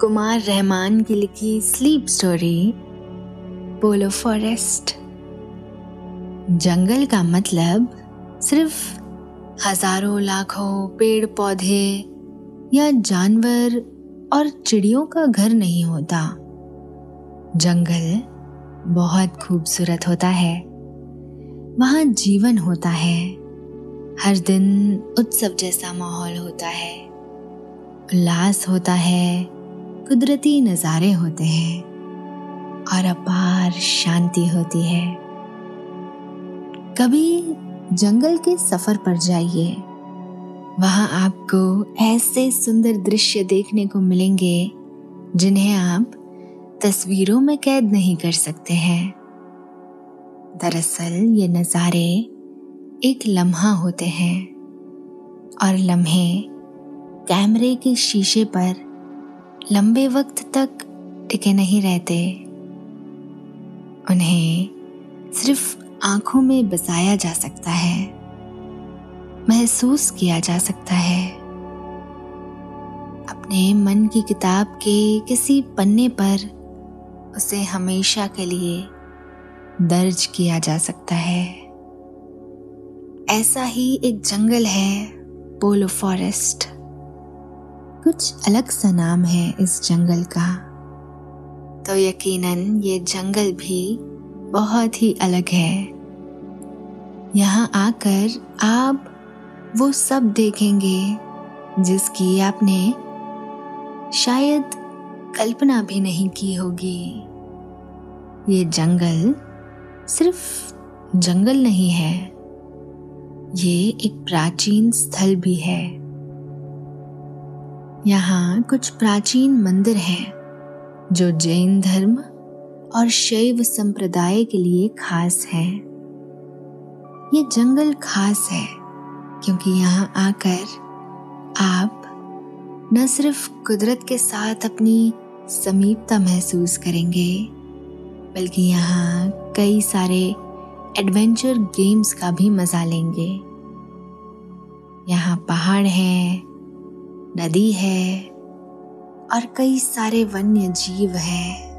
कुमार रहमान की लिखी sleep story Polo forest जंगल का मतलब सिर्फ़ हज़ारों लाखों पेड़ पौधे या जानवर और चिड़ियों का घर नहीं होता। जंगल बहुत खूबसूरत होता है। वहाँ जीवन होता है। हर दिन उत्सव जैसा माहौल होता है। उल्लास होता है। कुदरती नज़ारे होते हैं और अपार शांति होती है। कभी जंगल के सफ़र पर जाइए। वहाँ आपको ऐसे सुंदर दृश्य देखने को मिलेंगे जिन्हें आप तस्वीरों में कैद नहीं कर सकते हैं। दरअसल ये नज़ारे एक लम्हा होते हैं और लम्हे कैमरे के शीशे पर लंबे वक्त तक टिके नहीं रहते। उन्हें सिर्फ़ आँखों में बसाया जा सकता है, महसूस किया जा सकता है। अपने मन की किताब के किसी पन्ने पर उसे हमेशा के लिए दर्ज किया जा सकता है। ऐसा ही एक जंगल है, पोलो फॉरेस्ट। कुछ अलग सा नाम है इस जंगल का। तो यकीनन ये जंगल भी बहुत ही अलग है। यहाँ आकर आप वो सब देखेंगे, जिसकी आपने शायद कल्पना भी नहीं की होगी। ये जंगल सिर्फ़ जंगल नहीं है, ये एक प्राचीन स्थल भी है। यहाँ कुछ प्राचीन मंदिर हैं, जो जैन धर्म और शैव संप्रदाय के लिए खास है। ये जंगल खास है, क्योंकि यहाँ आकर आप न सिर्फ़ कुदरत के साथ अपनी समीपता महसूस करेंगे, बल्कि यहाँ कई सारे एडवेंचर गेम्स का भी मज़ा लेंगे। यहाँ पहाड़ हैं नदी है और कई सारे वन्य जीव हैं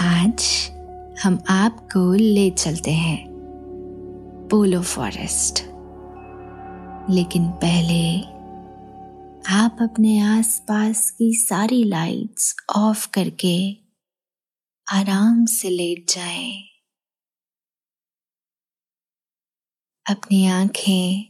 आज हम आपको ले चलते हैं पोलो फॉरेस्ट लेकिन पहले आप अपने आसपास की सारी लाइट्स ऑफ़ करके आराम से लेट जाएँ। अपनी आँखें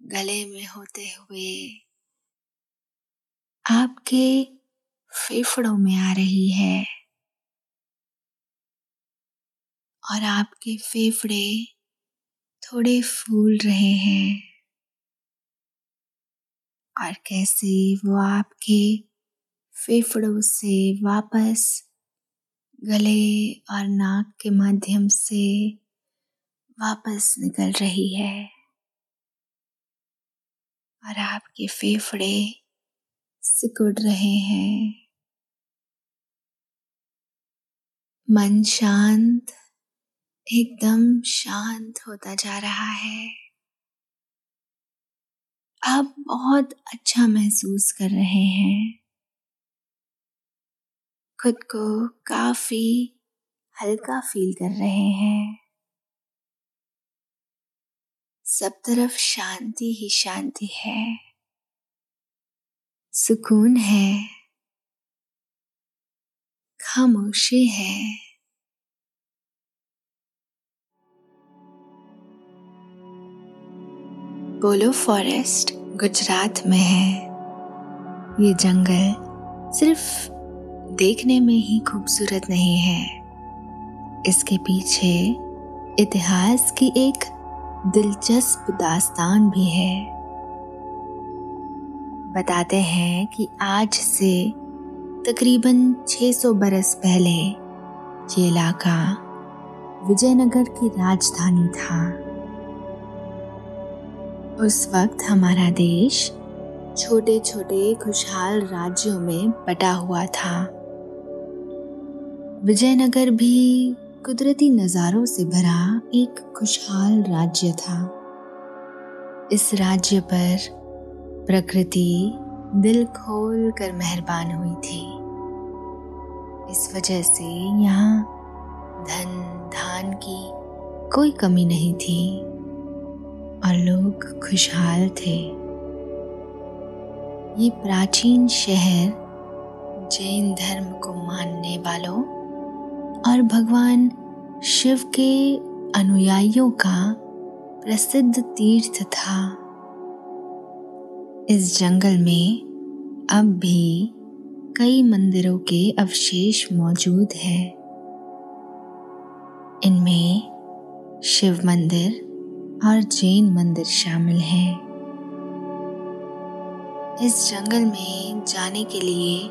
गले में होते हुए आपके फेफड़ों में आ रही है। और आपके फेफड़े थोड़े फूल रहे हैं। और कैसे वो आपके फेफड़ों से वापस गले और नाक के माध्यम से वापस निकल रही है। और आपके फेफड़े सिकुड़ रहे हैं। मन शांत, एकदम शांत होता जा रहा है। आप बहुत अच्छा महसूस कर रहे हैं। खुद को काफ़ी हल्का फील कर रहे हैं। सब तरफ़ शांति ही शांति है। सुकून है। खामोशी है। पोलो फॉरेस्ट गुजरात में है। ये जंगल सिर्फ़ देखने में ही खूबसूरत नहीं है। इसके पीछे इतिहास की एक दिलचस्प दास्तान भी है। बताते हैं कि आज से तकरीबन 600 बरस पहले ये इलाका विजयनगर की राजधानी था। उस वक्त हमारा देश छोटे छोटे खुशहाल राज्यों में बटा हुआ था। विजयनगर भी कुदरती नज़ारों से भरा एक खुशहाल राज्य था। इस राज्य पर प्रकृति दिल खोल कर मेहरबान हुई थी। इस वजह से यहाँ धन, धान की कोई कमी नहीं थी और लोग खुशहाल थे। ये प्राचीन शहर जैन धर्म को मानने वालों और भगवान शिव के अनुयायियों का प्रसिद्ध तीर्थ था। इस जंगल में अब भी कई मंदिरों के अवशेष मौजूद हैं। इनमें शिव मंदिर और जैन मंदिर शामिल हैं। इस जंगल में जाने के लिए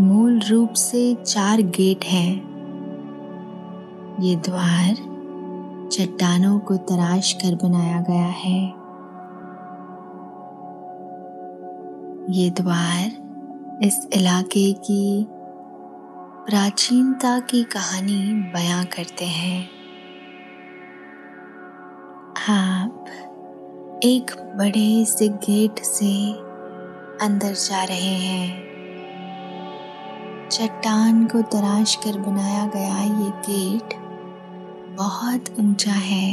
मूल रूप से चार गेट हैं। ये द्वार चट्टानों को तराश कर बनाया गया है। ये द्वार इस इलाके की प्राचीनता की कहानी बयां करते हैं। आप एक बड़े से गेट से अंदर जा रहे हैं। चट्टान को तराश कर बनाया गया ये गेट बहुत ऊँचा है।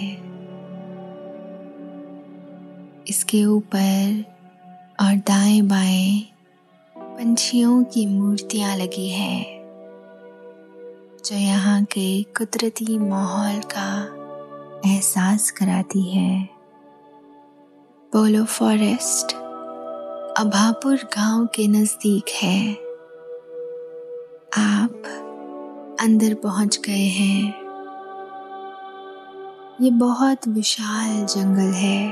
इसके ऊपर और दाएँ बाएँ पंछियों की मूर्तियाँ लगी है, जो यहाँ के कुदरती माहौल का एहसास कराती है। पोलो फॉरेस्ट, अभापुर गाँव के नज़दीक है। आप अंदर पहुँच गए हैं। ये बहुत विशाल जंगल है,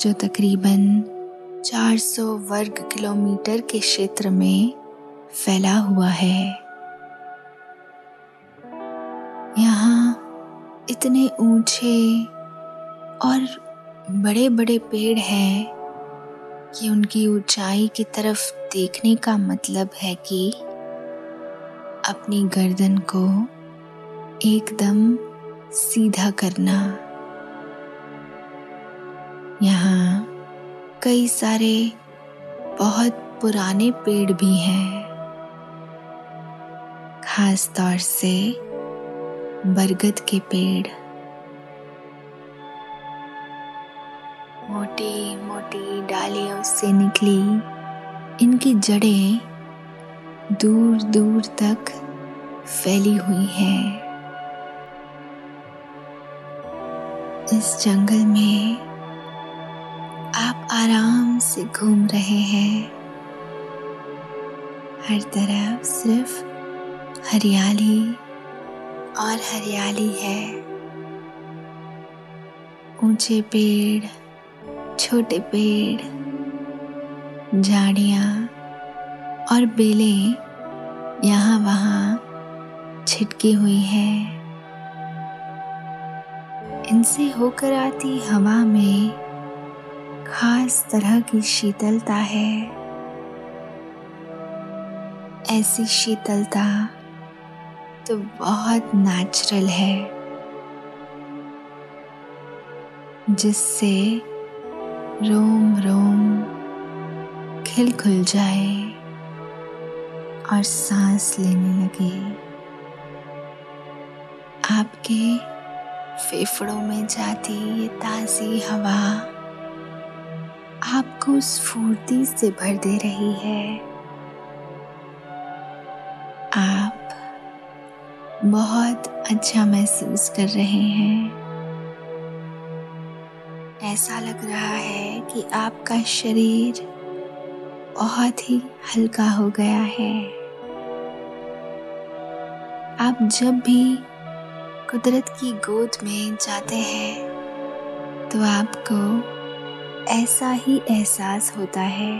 जो तकरीबन 400 वर्ग किलोमीटर के क्षेत्र में फैला हुआ है। यहाँ इतने ऊँचे और बड़े बड़े पेड़ हैं कि उनकी ऊंचाई की तरफ़ देखने का मतलब है कि अपनी गर्दन को एकदम सीधा करना। यहाँ कई सारे बहुत पुराने पेड़ भी हैं। खास तौर से बरगद के पेड़। मोटी मोटी डालियों से निकली। इनकी जड़ें दूर दूर तक फैली हुई हैं। इस जंगल में आप आराम से घूम रहे हैं। हर तरफ़ सिर्फ़ हरियाली और हरियाली है। ऊँचे पेड़, छोटे पेड़, झाड़ियाँ और बेलें यहाँ वहाँ छिटकी हुई है। इनसे होकर आती हवा में खास तरह की शीतलता है। ऐसी शीतलता तो बहुत नेचुरल है, जिससे रोम रोम खिल खुल जाए और सांस लेने लगे। आपके फेफड़ों में जाती ये ताज़ी हवा आपको स्फूर्ति से भर दे रही है। आप बहुत अच्छा महसूस कर रहे हैं। ऐसा लग रहा है कि आपका शरीर बहुत ही हल्का हो गया है। आप जब भी कुदरत की गोद में जाते हैं तो आपको ऐसा ही एहसास होता है।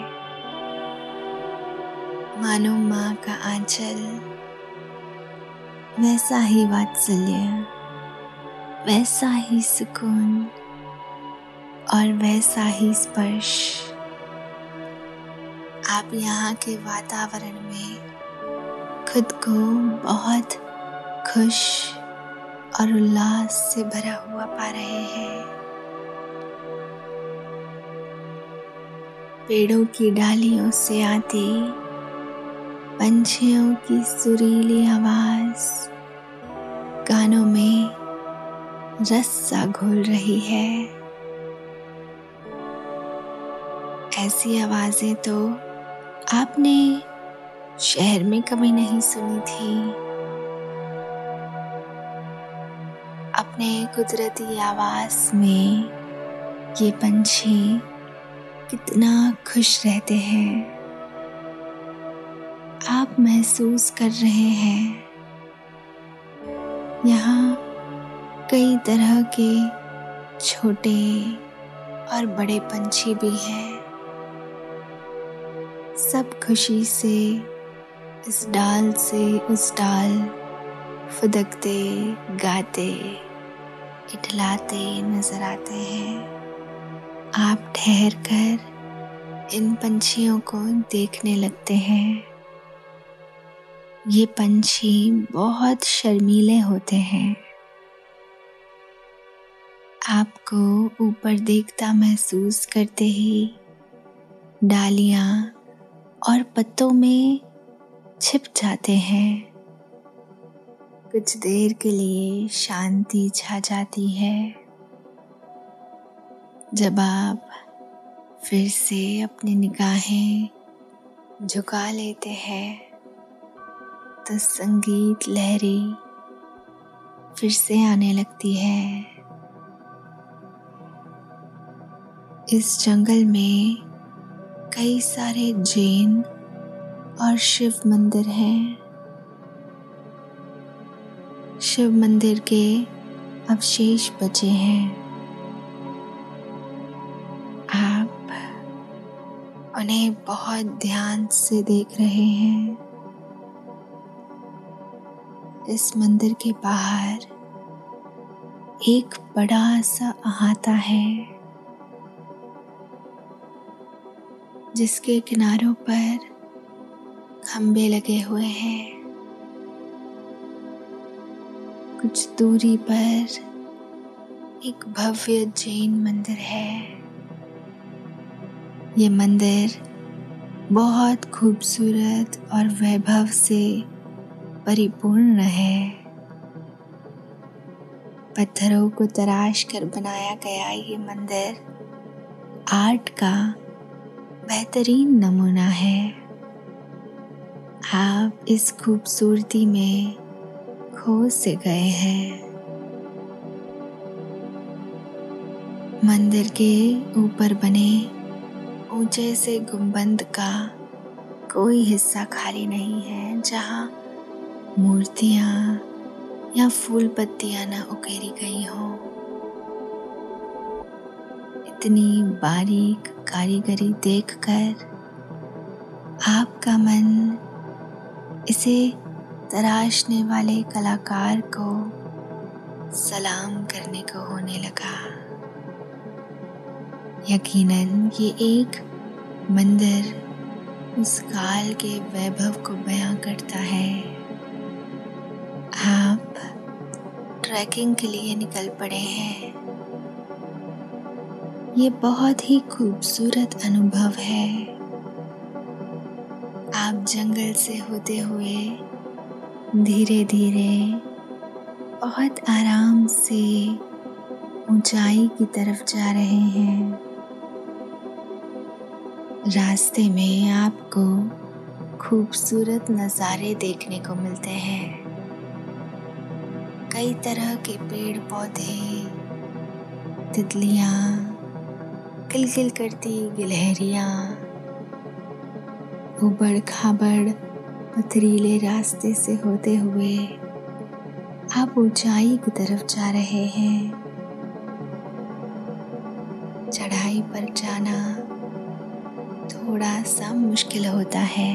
मानो माँ का आंचल, वैसा ही वात्सल्य, वैसा ही सुकून और वैसा ही स्पर्श। आप यहाँ के वातावरण में खुद को बहुत खुश और उल्लास से भरा हुआ पा रहे हैं। पेड़ों की डालियों से आती, पंछियों की सुरीली आवाज़, कानों में रस सा घोल रही है। ऐसी आवाज़ें तो आपने शहर में कभी नहीं सुनी थी। अपने कुदरती आवास में ये पंछी कितना खुश रहते हैं। आप महसूस कर रहे हैं। यहाँ कई तरह के छोटे और बड़े पंछी भी हैं। सब खुशी से इस डाल से उस डाल फुदकते, गाते। इठलाते नज़र आते हैं। आप ठहर कर इन पंछियों को देखने लगते हैं। ये पंछी बहुत शर्मीले होते हैं। आपको ऊपर देखता महसूस करते ही डालियाँ और पत्तों में छिप जाते हैं। कुछ देर के लिए शांति छा जाती है। जब आप फिर से अपनी निगाहें झुका लेते हैं तो संगीत लहरी फिर से आने लगती है। इस जंगल में कई सारे जैन और शिव मंदिर हैं। शिव मंदिर के अवशेष बचे हैं। आप उन्हें बहुत ध्यान से देख रहे हैं। इस मंदिर के बाहर एक बड़ा सा अहाता है, जिसके किनारों पर खंबे लगे हुए हैं। कुछ दूरी पर एक भव्य जैन मंदिर है। ये मंदिर बहुत खूबसूरत और वैभव से परिपूर्ण है। पत्थरों को तराश कर बनाया गया ये मंदिर आर्ट का बेहतरीन नमूना है। आप इस खूबसूरती में खो से गए हैं। मंदिर के ऊपर बने ऊँचे से गुंबद का कोई हिस्सा खाली नहीं है, जहाँ मूर्तियाँ या फूल पत्तियाँ ना उकेरी गई हो। इतनी बारीक कारीगरी देखकर आपका मन इसे तराशने वाले कलाकार को सलाम करने को होने लगा। यकीनन ये एक मंदिर उस काल के वैभव को बयां करता है। आप ट्रैकिंग के लिए निकल पड़े हैं। ये बहुत ही खूबसूरत अनुभव है। आप जंगल से होते हुए धीरे धीरे बहुत आराम से ऊंचाई की तरफ़ जा रहे हैं। रास्ते में आपको खूबसूरत नज़ारे देखने को मिलते हैं। कई तरह के पेड़ पौधे तितलियाँ, किलकिल करती गिलहरियाँ उबड़ खाबड़ पथरीले रास्ते से होते हुए आप ऊंचाई की तरफ़ जा रहे हैं। चढ़ाई पर जाना थोड़ा सा मुश्किल होता है,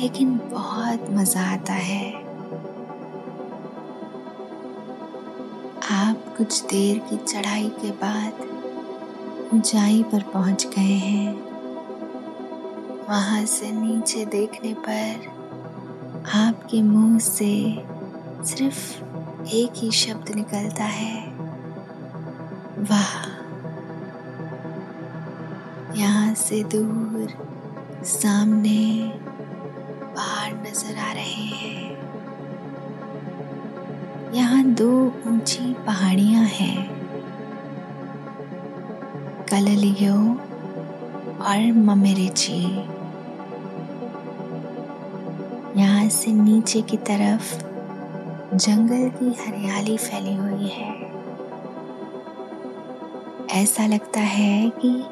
लेकिन बहुत मज़ा आता है। आप कुछ देर की चढ़ाई के बाद ऊंचाई पर पहुँच गए हैं। वहाँ से नीचे देखने पर आपके मुँह से सिर्फ़ एक ही शब्द निकलता है, वाह। यहाँ से दूर, सामने पहाड़ नज़र आ रहे हैं। यहाँ दो ऊँची पहाड़ियाँ हैं। कललियो और ममेरेची। से नीचे की तरफ़ जंगल की हरियाली फैली हुई है। ऐसा लगता है कि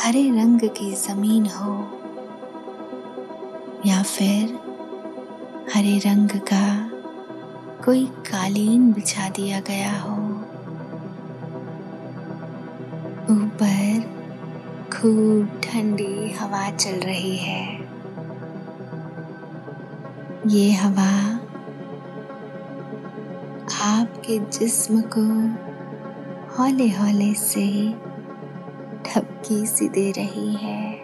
हरे रंग की ज़मीन हो या फिर हरे रंग का कोई कालीन बिछा दिया गया हो। ऊपर खूब ठंडी हवा चल रही है। ये हवा आपके जिस्म को हौले हौले से ठपकी सी दे रही है।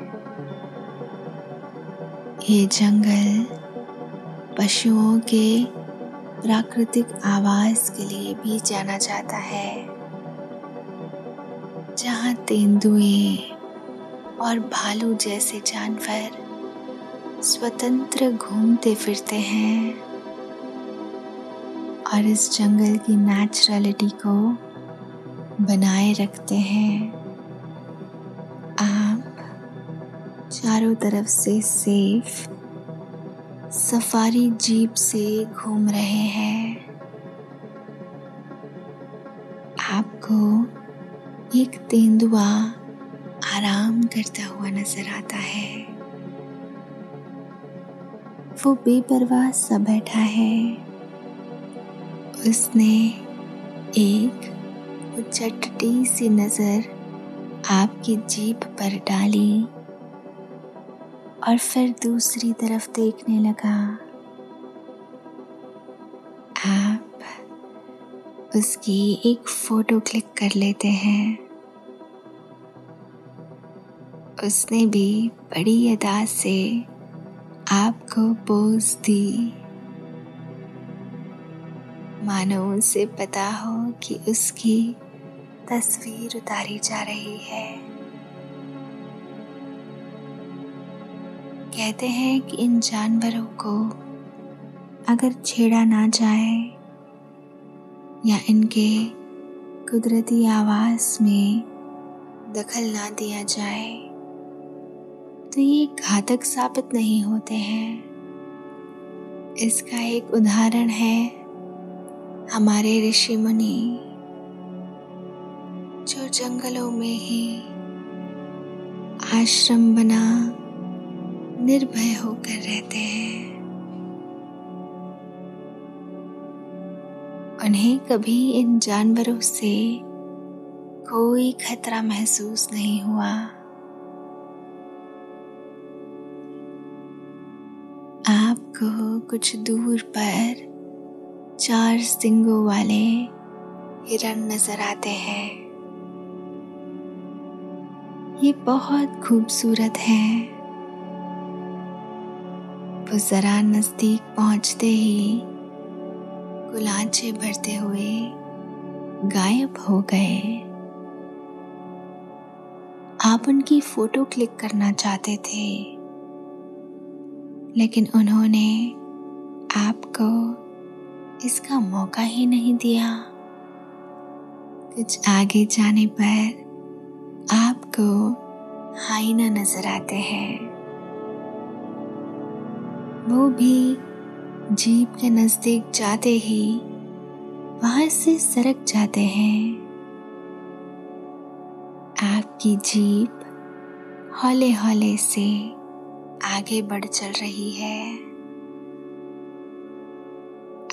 ये जंगल पशुओं के प्राकृतिक आवास के लिए भी जाना जाता है। जहाँ तेंदुए और भालू जैसे जानवर स्वतंत्र घूमते फिरते हैं और इस जंगल की नेचुरलिटी को बनाए रखते हैं। आप चारों तरफ़ से सेफ़ सफारी जीप से घूम रहे हैं। आपको एक तेंदुआ आराम करता हुआ नज़र आता है। वो बेपरवाह सा बैठा है। उसने एक चटटी सी नज़र आपकी जीप पर डाली और फिर दूसरी तरफ़ देखने लगा। आप उसकी एक फ़ोटो क्लिक कर लेते हैं। उसने भी बड़ी अदा से आपको पोज दी मानो उसे पता हो कि उसकी तस्वीर उतारी जा रही है। कहते हैं कि इन जानवरों को अगर छेड़ा ना जाए या इनके कुदरती आवास में दखल ना दिया जाए तो ये घातक साबित नहीं होते हैं। इसका एक उदाहरण है हमारे ऋषि मुनि, जो जंगलों में ही आश्रम बना निर्भय होकर रहते हैं। उन्हें कभी इन जानवरों से कोई खतरा महसूस नहीं हुआ। आपको कुछ दूर पर, चार सिंगों वाले हिरण नज़र आते हैं। ये बहुत खूबसूरत हैं। वो जरा नज़दीक पहुँचते ही गुलाचे भरते हुए गायब हो गए। आप उनकी फ़ोटो क्लिक करना चाहते थे। लेकिन उन्होंने आपको इसका मौका ही नहीं दिया। कुछ आगे जाने पर आपको हाइना नज़र आते हैं। वो भी जीप के नज़दीक जाते ही वहाँ से सरक जाते हैं। आपकी जीप हौले हौले से आगे बढ़ चल रही है।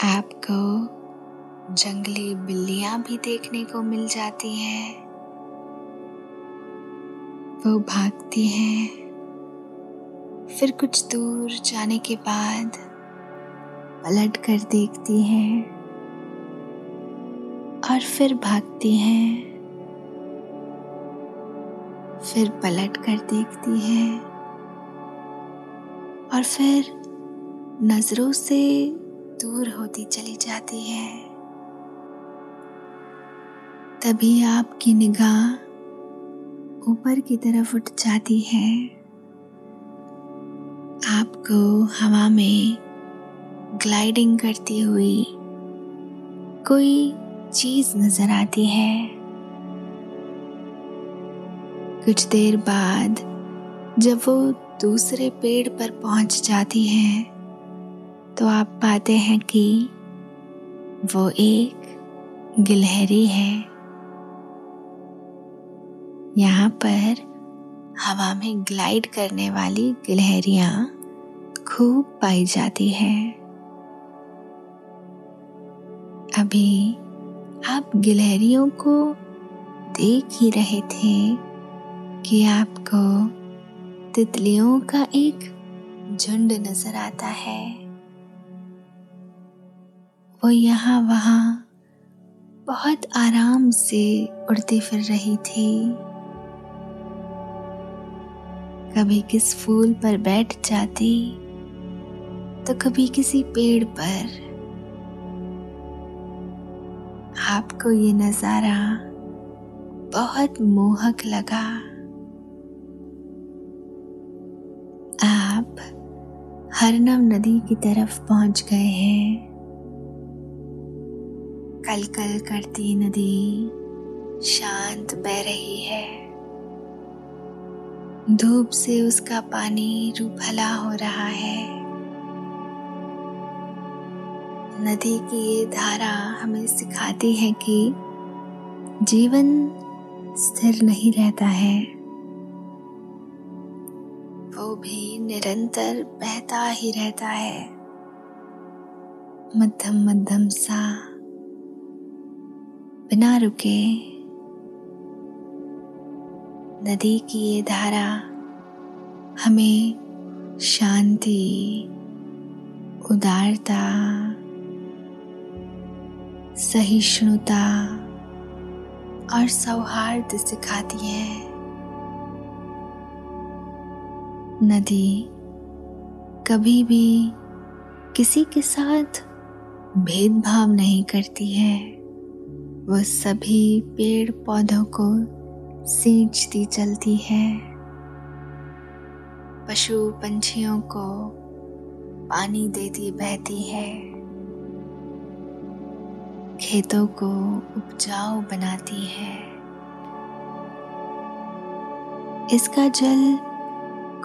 आपको जंगली बिल्लियाँ भी देखने को मिल जाती हैं। वो भागती हैं। फिर कुछ दूर जाने के बाद पलट कर देखती हैं और फिर भागती हैं। फिर पलट कर देखती हैं। और फिर नज़रों से दूर होती चली जाती है। तभी आपकी निगाह ऊपर की तरफ़ उठ जाती है। आपको हवा में ग्लाइडिंग करती हुई कोई चीज़ नज़र आती है। कुछ देर बाद जब वो दूसरे पेड़ पर पहुँच जाती है तो आप पाते हैं कि वो एक गिलहरी है। यहाँ पर हवा में ग्लाइड करने वाली गिलहरियाँ खूब पाई जाती हैं। अभी आप गिलहरियों को देख ही रहे थे कि आपको तितलियों का एक झुंड नज़र आता है। वो यहाँ वहाँ बहुत आराम से उड़ती फिर रही थी। कभी किस फूल पर बैठ जाती तो कभी किसी पेड़ पर। आपको ये नज़ारा बहुत मोहक लगा। हरनम नदी की तरफ़ पहुँच गए हैं। कल कल करती नदी शांत बह रही है। धूप से उसका पानी रूभला हो रहा है। नदी की ये धारा हमें सिखाती है कि जीवन स्थिर नहीं रहता है। भी निरंतर बहता ही रहता है। मध्यम मध्यम सा। बिना रुके। नदी की ये धारा हमें शांति, उदारता, सहिष्णुता और सौहार्द सिखाती है। नदी कभी भी किसी के साथ भेदभाव नहीं करती है। वह सभी पेड़ पौधों को सींचती चलती है। पशु पंछियों को पानी देती बहती है। खेतों को उपजाऊ बनाती है। इसका जल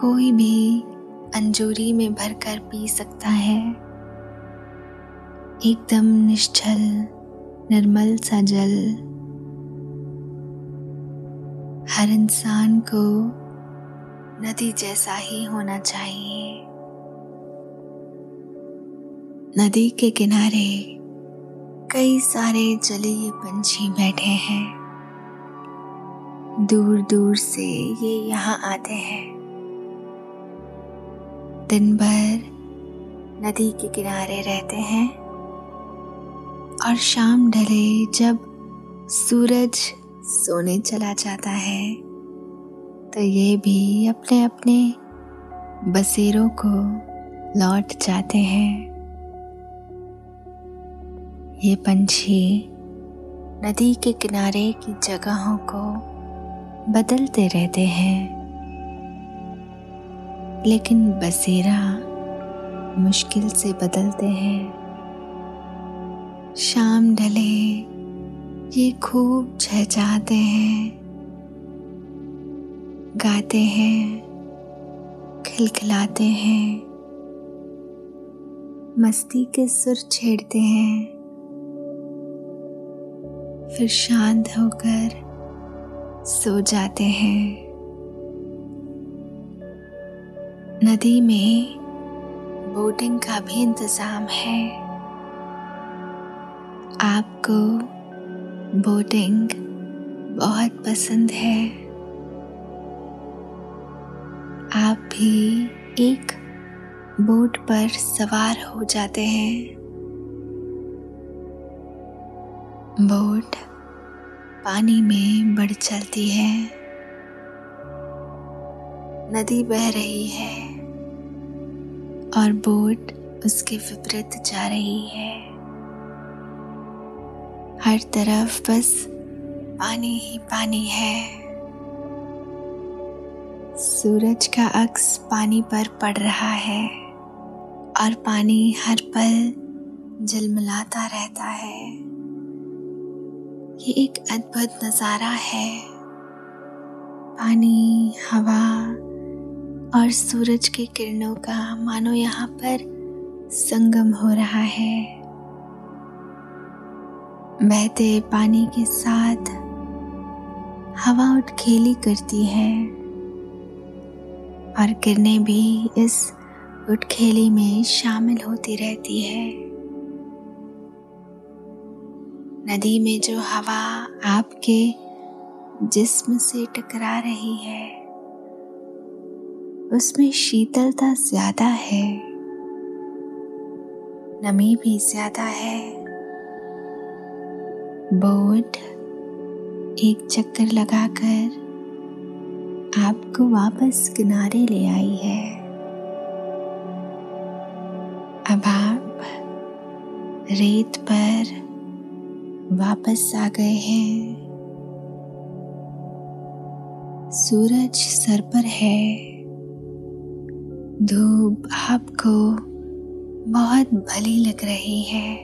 कोई भी अंजूरी में भरकर पी सकता है। एकदम निश्चल, निर्मल सा जल। हर इंसान को नदी जैसा ही होना चाहिए। नदी के किनारे कई सारे जलीय पंछी बैठे हैं। दूर दूर से ये यहाँ आते हैं। दिन भर नदी के किनारे रहते हैं और शाम ढले जब सूरज सोने चला जाता है तो ये भी अपने अपने बसेरों को लौट जाते हैं। ये पंछी नदी के किनारे की जगहों को बदलते रहते हैं। लेकिन बसेरा मुश्किल से बदलते हैं। शाम ढले, ये खूब छहचाते हैं। गाते हैं, खिलखिलाते हैं। मस्ती के सुर छेड़ते हैं। फिर शांत होकर सो जाते हैं। नदी में बोटिंग का भी इंतज़ाम है। आपको बोटिंग बहुत पसंद है। आप भी एक बोट पर सवार हो जाते हैं। बोट पानी में बढ़ चलती है। नदी बह रही है। और बोट उसके विपरीत जा रही है। हर तरफ़ बस पानी ही पानी है। सूरज का अक्स पानी पर पड़ रहा है और पानी हर पल जलमलाता रहता है। ये एक अद्भुत नज़ारा है। पानी, हवा और सूरज की किरणों का, मानो यहाँ पर संगम हो रहा है। बहते पानी के साथ हवा उठ खेली करती है और किरणें भी इस उठखेली में शामिल होती रहती है। नदी में जो हवा आपके जिस्म से टकरा रही है उसमें शीतलता ज़्यादा है। नमी भी ज़्यादा है। बोट एक चक्कर लगाकर आपको वापस किनारे ले आई है। अब आप रेत पर वापस आ गए हैं। सूरज सर पर है। धूप आपको बहुत भली लग रही है।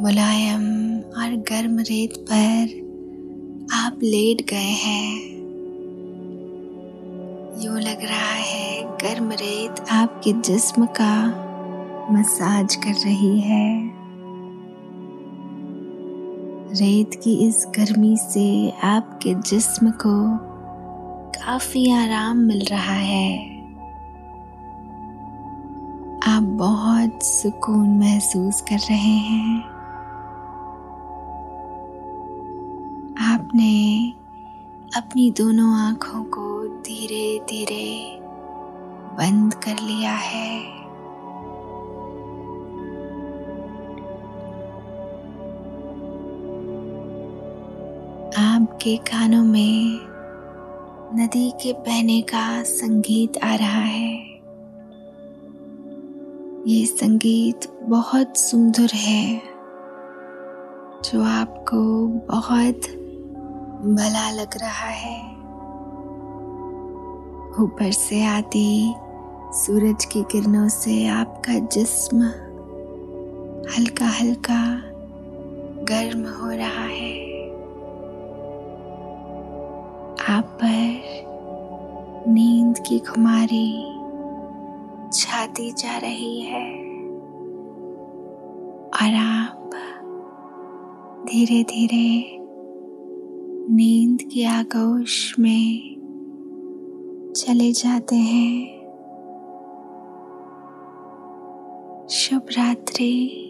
मुलायम और गर्म रेत पर आप लेट गए हैं। यूँ लग रहा है गर्म रेत आपके जिस्म का मसाज कर रही है। रेत की इस गर्मी से आपके जिस्म को काफ़ी आराम मिल रहा है। आप बहुत सुकून महसूस कर रहे हैं। आपने अपनी दोनों आँखों को धीरे धीरे बंद कर लिया है। आपके कानों में नदी के बहने का संगीत आ रहा है। ये संगीत बहुत सुंदर है, जो आपको बहुत भला लग रहा है। ऊपर से आती सूरज की किरणों से आपका जिस्म हल्का हल्का गर्म हो रहा है। आप पर नींद की खुमारी छाती जा रही है। और आप धीरे धीरे नींद की आगोश में चले जाते हैं। शुभ रात्रि।